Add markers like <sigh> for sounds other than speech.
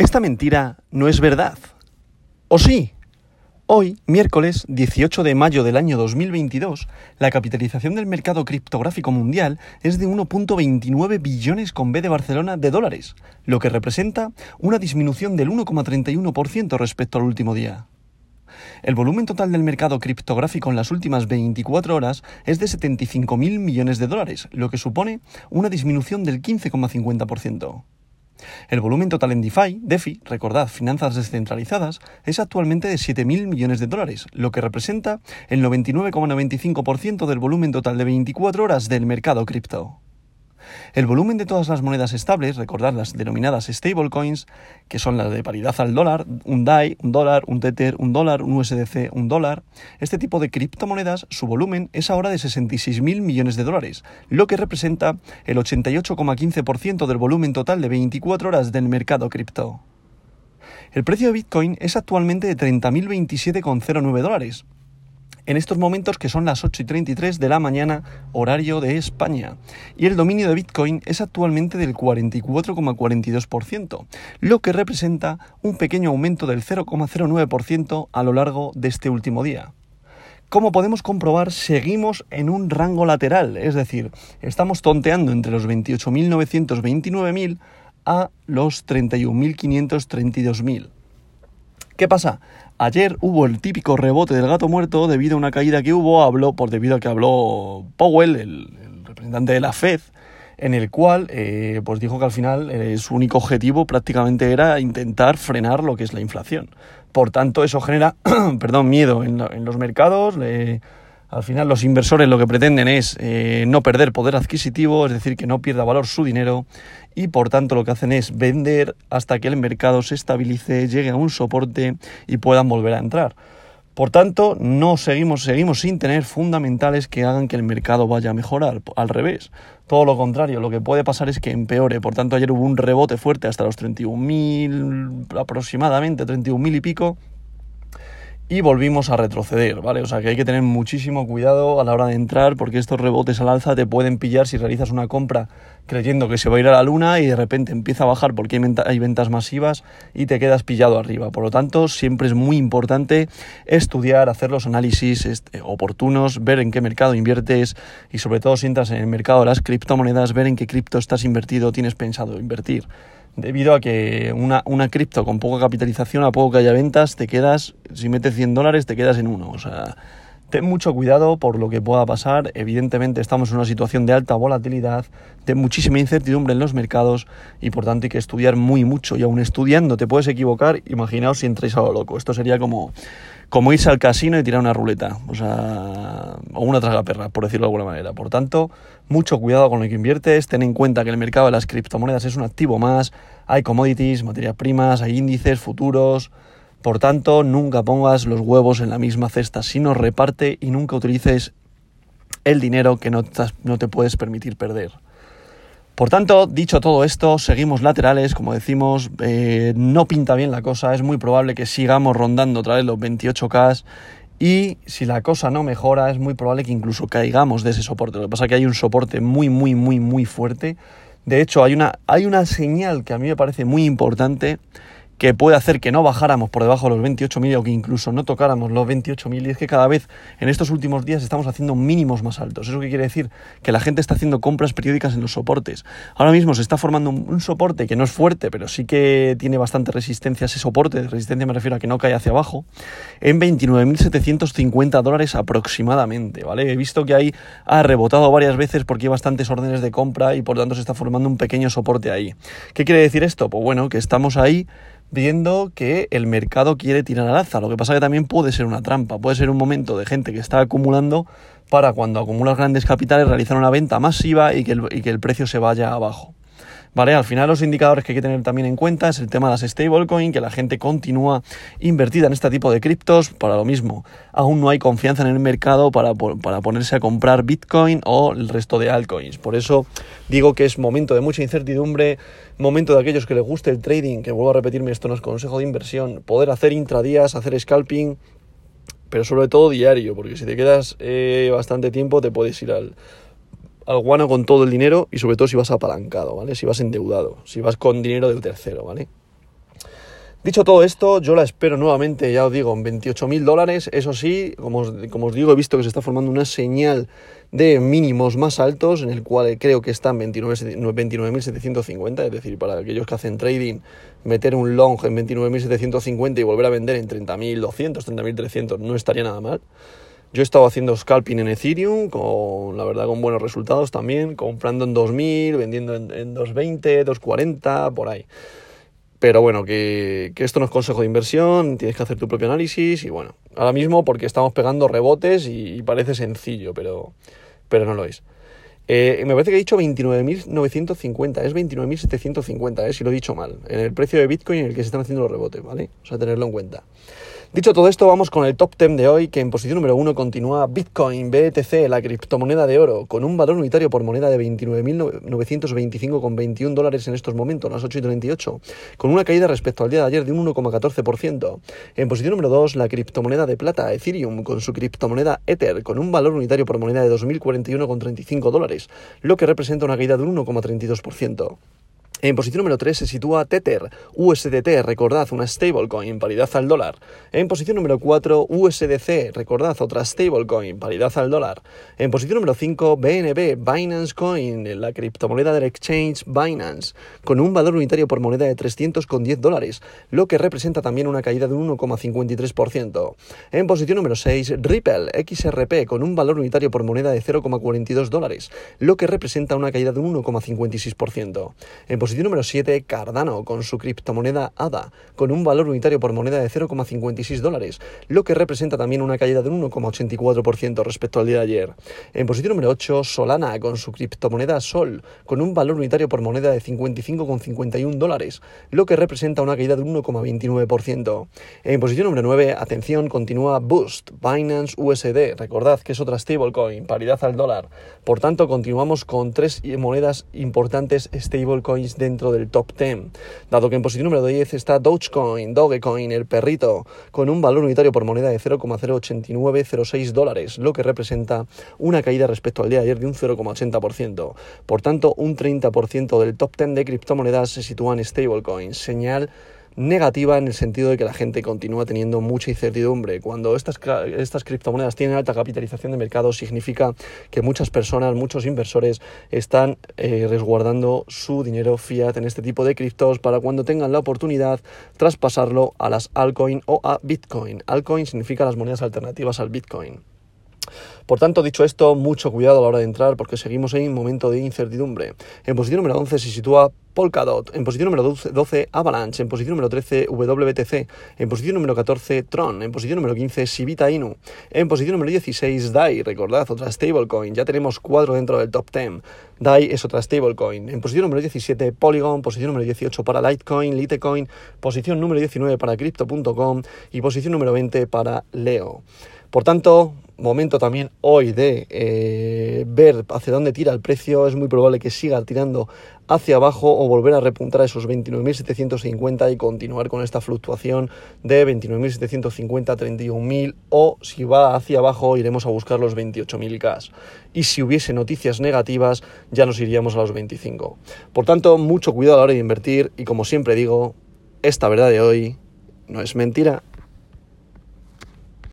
Esta mentira no es verdad. ¿O sí? Hoy, miércoles 18 de mayo del año 2022, la capitalización del mercado criptográfico mundial es de 1.29 billones con B de Barcelona de dólares, lo que representa una disminución del 1,31% respecto al último día. El volumen total del mercado criptográfico en las últimas 24 horas es de 75.000 millones de dólares, lo que supone una disminución del 15,50%. El volumen total en DeFi, DeFi, recordad, finanzas descentralizadas, es actualmente de 7.000 millones de dólares, lo que representa el 99,95% del volumen total de 24 horas del mercado cripto. El volumen de todas las monedas estables, recordad las denominadas stablecoins, que son las de paridad al dólar, un DAI, un dólar, un Tether, un dólar, un USDC, un dólar, este tipo de criptomonedas, su volumen es ahora de 66.000 millones de dólares, lo que representa el 88,15% del volumen total de 24 horas del mercado cripto. El precio de Bitcoin es actualmente de 30.027,09 dólares, en estos momentos que son las 8 y 33 de la mañana, horario de España. Y el dominio de Bitcoin es actualmente del 44,42%, lo que representa un pequeño aumento del 0,09% a lo largo de este último día. Como podemos comprobar, seguimos en un rango lateral, es decir, estamos tonteando entre los 28.900, 29.000 a los 31.500, ¿Qué pasa? Ayer hubo el típico rebote del gato muerto debido a una caída que hubo, habló por debido a que habló Powell, el, representante de la Fed, en el cual eh, pues dijo que al final eh, su único objetivo prácticamente era intentar frenar lo que es la inflación. Por tanto, eso genera, <clears throat> perdón, miedo en, los mercados. Al final los inversores lo que pretenden es eh, no perder poder adquisitivo, es decir, que no pierda valor su dinero y por tanto lo que hacen es vender hasta que el mercado se estabilice, llegue a un soporte y puedan volver a entrar. Por tanto, no seguimos, seguimos sin tener fundamentales que hagan que el mercado vaya a mejorar. Al revés, todo lo contrario, lo que puede pasar es que empeore. Por tanto, ayer hubo un rebote fuerte hasta los 31.000 aproximadamente, 31.000 y pico, y volvimos a retroceder, ¿vale? O sea que hay que tener muchísimo cuidado a la hora de entrar porque estos rebotes al alza te pueden pillar si realizas una compra creyendo que se va a ir a la luna y de repente empieza a bajar porque hay ventas masivas y te quedas pillado arriba. Por lo tanto, siempre es muy importante estudiar, hacer los análisis este, oportunos, ver en qué mercado inviertes y sobre todo si entras en el mercado de las criptomonedas, ver en qué cripto estás invertido, tienes pensado invertir debido a que una, una cripto con poca capitalización, a poco que haya ventas, te quedas, si metes 100 dólares, te quedas en uno. O sea, ten mucho cuidado por lo que pueda pasar. Evidentemente estamos en una situación de alta volatilidad, de muchísima incertidumbre en los mercados y por tanto hay que estudiar muy mucho. Y aún estudiando te puedes equivocar, imaginaos si entráis a lo loco. Esto sería como, como irse al casino y tirar una ruleta, o sea, o una tragaperra, por decirlo de alguna manera. Por tanto, mucho cuidado con lo que inviertes, ten en cuenta que el mercado de las criptomonedas es un activo más, hay commodities, materias primas, hay índices, futuros, por tanto, nunca pongas los huevos en la misma cesta, sino reparte y nunca utilices el dinero que no te, puedes permitir perder. Por tanto, dicho todo esto, seguimos laterales, como decimos, eh, no pinta bien la cosa, es muy probable que sigamos rondando otra vez los 28K y si la cosa no mejora es muy probable que incluso caigamos de ese soporte. Lo que pasa es que hay un soporte muy, muy, muy, muy fuerte. De hecho, hay una, hay una señal que a mí me parece muy importante que puede hacer que no bajáramos por debajo de los 28.000 o que incluso no tocáramos los 28.000 y es que cada vez en estos últimos días estamos haciendo mínimos más altos. ¿Eso qué quiere decir? Que la gente está haciendo compras periódicas en los soportes. Ahora mismo se está formando un, soporte que no es fuerte, pero sí que tiene bastante resistencia ese soporte. Resistencia me refiero a que no cae hacia abajo. En 29.750 dólares aproximadamente, ¿vale? He visto que ahí ha rebotado varias veces porque hay bastantes órdenes de compra y por tanto se está formando un pequeño soporte ahí. ¿Qué quiere decir esto? Pues bueno, que estamos ahí viendo que el mercado quiere tirar al alza. Lo que pasa que también puede ser una trampa, puede ser un momento de gente que está acumulando para cuando acumulas grandes capitales realizar una venta masiva y que el, y que el precio se vaya abajo. ¿Vale? Al final los indicadores que hay que tener también en cuenta es el tema de las stablecoin, que la gente continúa invertida en este tipo de criptos, para lo mismo. Aún no hay confianza en el mercado para, para ponerse a comprar Bitcoin o el resto de altcoins. Por eso digo que es momento de mucha incertidumbre, momento de aquellos que les guste el trading, que vuelvo a repetirme, esto no es consejo de inversión, poder hacer intradías, hacer scalping, pero sobre todo diario, porque si te quedas eh, bastante tiempo te puedes ir al, al guano con todo el dinero y sobre todo si vas apalancado, ¿vale? Si vas endeudado, si vas con dinero del tercero, ¿vale? Dicho todo esto, yo la espero nuevamente, ya os digo, en 28.000 dólares. Eso sí, como os, como os digo, he visto que se está formando una señal de mínimos más altos, en el cual creo que están 29.750, es decir, para aquellos que hacen trading, meter un long en 29.750 y volver a vender en 30.200, 30.300 no estaría nada mal. Yo he estado haciendo scalping en Ethereum, con la verdad con buenos resultados también, comprando en 2000, vendiendo en, en 220, 240, por ahí. Pero bueno, que, esto no es consejo de inversión, tienes que hacer tu propio análisis y bueno, ahora mismo porque estamos pegando rebotes y, parece sencillo, pero, pero no lo es. Eh, me parece que he dicho 29.950, es 29.750, eh, si lo he dicho mal, en el precio de Bitcoin en el que se están haciendo los rebotes, ¿vale? O sea, tenerlo en cuenta. Dicho todo esto, vamos con el top 10 de hoy, que en posición número 1 continúa Bitcoin BTC, la criptomoneda de oro, con un valor unitario por moneda de 29.925,21 dólares en estos momentos, las 8 y 38, con una caída respecto al día de ayer de un 1,14%. En posición número 2, la criptomoneda de plata, Ethereum, con su criptomoneda Ether, con un valor unitario por moneda de 2.041,35 dólares, lo que representa una caída de un 1,32%. En posición número 3 se sitúa Tether, USDT, recordad, una stablecoin, paridad al dólar. En posición número 4, USDC, recordad, otra stablecoin, paridad al dólar. En posición número 5, BNB, Binance Coin, la criptomoneda del exchange Binance, con un valor unitario por moneda de 310 dólares, lo que representa también una caída de 1,53%. En posición número 6, Ripple, XRP, con un valor unitario por moneda de 0,42 dólares, lo que representa una caída de 1,56%. En posición número 7, Cardano, con su criptomoneda ADA, con un valor unitario por moneda de 0,56 dólares, lo que representa también una caída de 1,84% respecto al día de ayer. En posición número 8, Solana, con su criptomoneda Sol, con un valor unitario por moneda de 55,51 dólares, lo que representa una caída de 1,29%. En posición número 9, atención, continúa Boost, Binance USD, recordad que es otra stablecoin, paridad al dólar. Por tanto, continuamos con tres monedas importantes stablecoins dentro del top 10, dado que en posición número 10 está Dogecoin, Dogecoin, el perrito, con un valor unitario por moneda de 0,08906 dólares, lo que representa una caída respecto al día de ayer de un 0,80%. Por tanto, un 30% del top 10 de criptomonedas se sitúa en stablecoins, señal negativa en el sentido de que la gente continúa teniendo mucha incertidumbre. Cuando estas, estas criptomonedas tienen alta capitalización de mercado, significa que muchas personas, muchos inversores están eh, resguardando su dinero fiat en este tipo de criptos para cuando tengan la oportunidad traspasarlo a las altcoin o a Bitcoin. Altcoin significa las monedas alternativas al Bitcoin. Por tanto, dicho esto, mucho cuidado a la hora de entrar porque seguimos en un momento de incertidumbre. En posición número 11 se sitúa Polkadot, en posición número 12, Avalanche, en posición número 13 WTC, en posición número 14 Tron, en posición número 15 Sivita Inu, en posición número 16 DAI, recordad, otra stablecoin, ya tenemos cuatro dentro del top 10. DAI es otra stablecoin, en posición número 17 Polygon, posición número 18 para Litecoin, Litecoin, posición número 19 para Crypto.com y posición número 20 para Leo. Por tanto, momento también hoy de eh, ver hacia dónde tira el precio. Es muy probable que siga tirando hacia abajo o volver a repuntar esos 29.750 y continuar con esta fluctuación de 29.750 a 31.000 o si va hacia abajo iremos a buscar los 28.000K. Y si hubiese noticias negativas ya nos iríamos a los 25. Por tanto, mucho cuidado a la hora de invertir y como siempre digo, esta verdad de hoy no es mentira.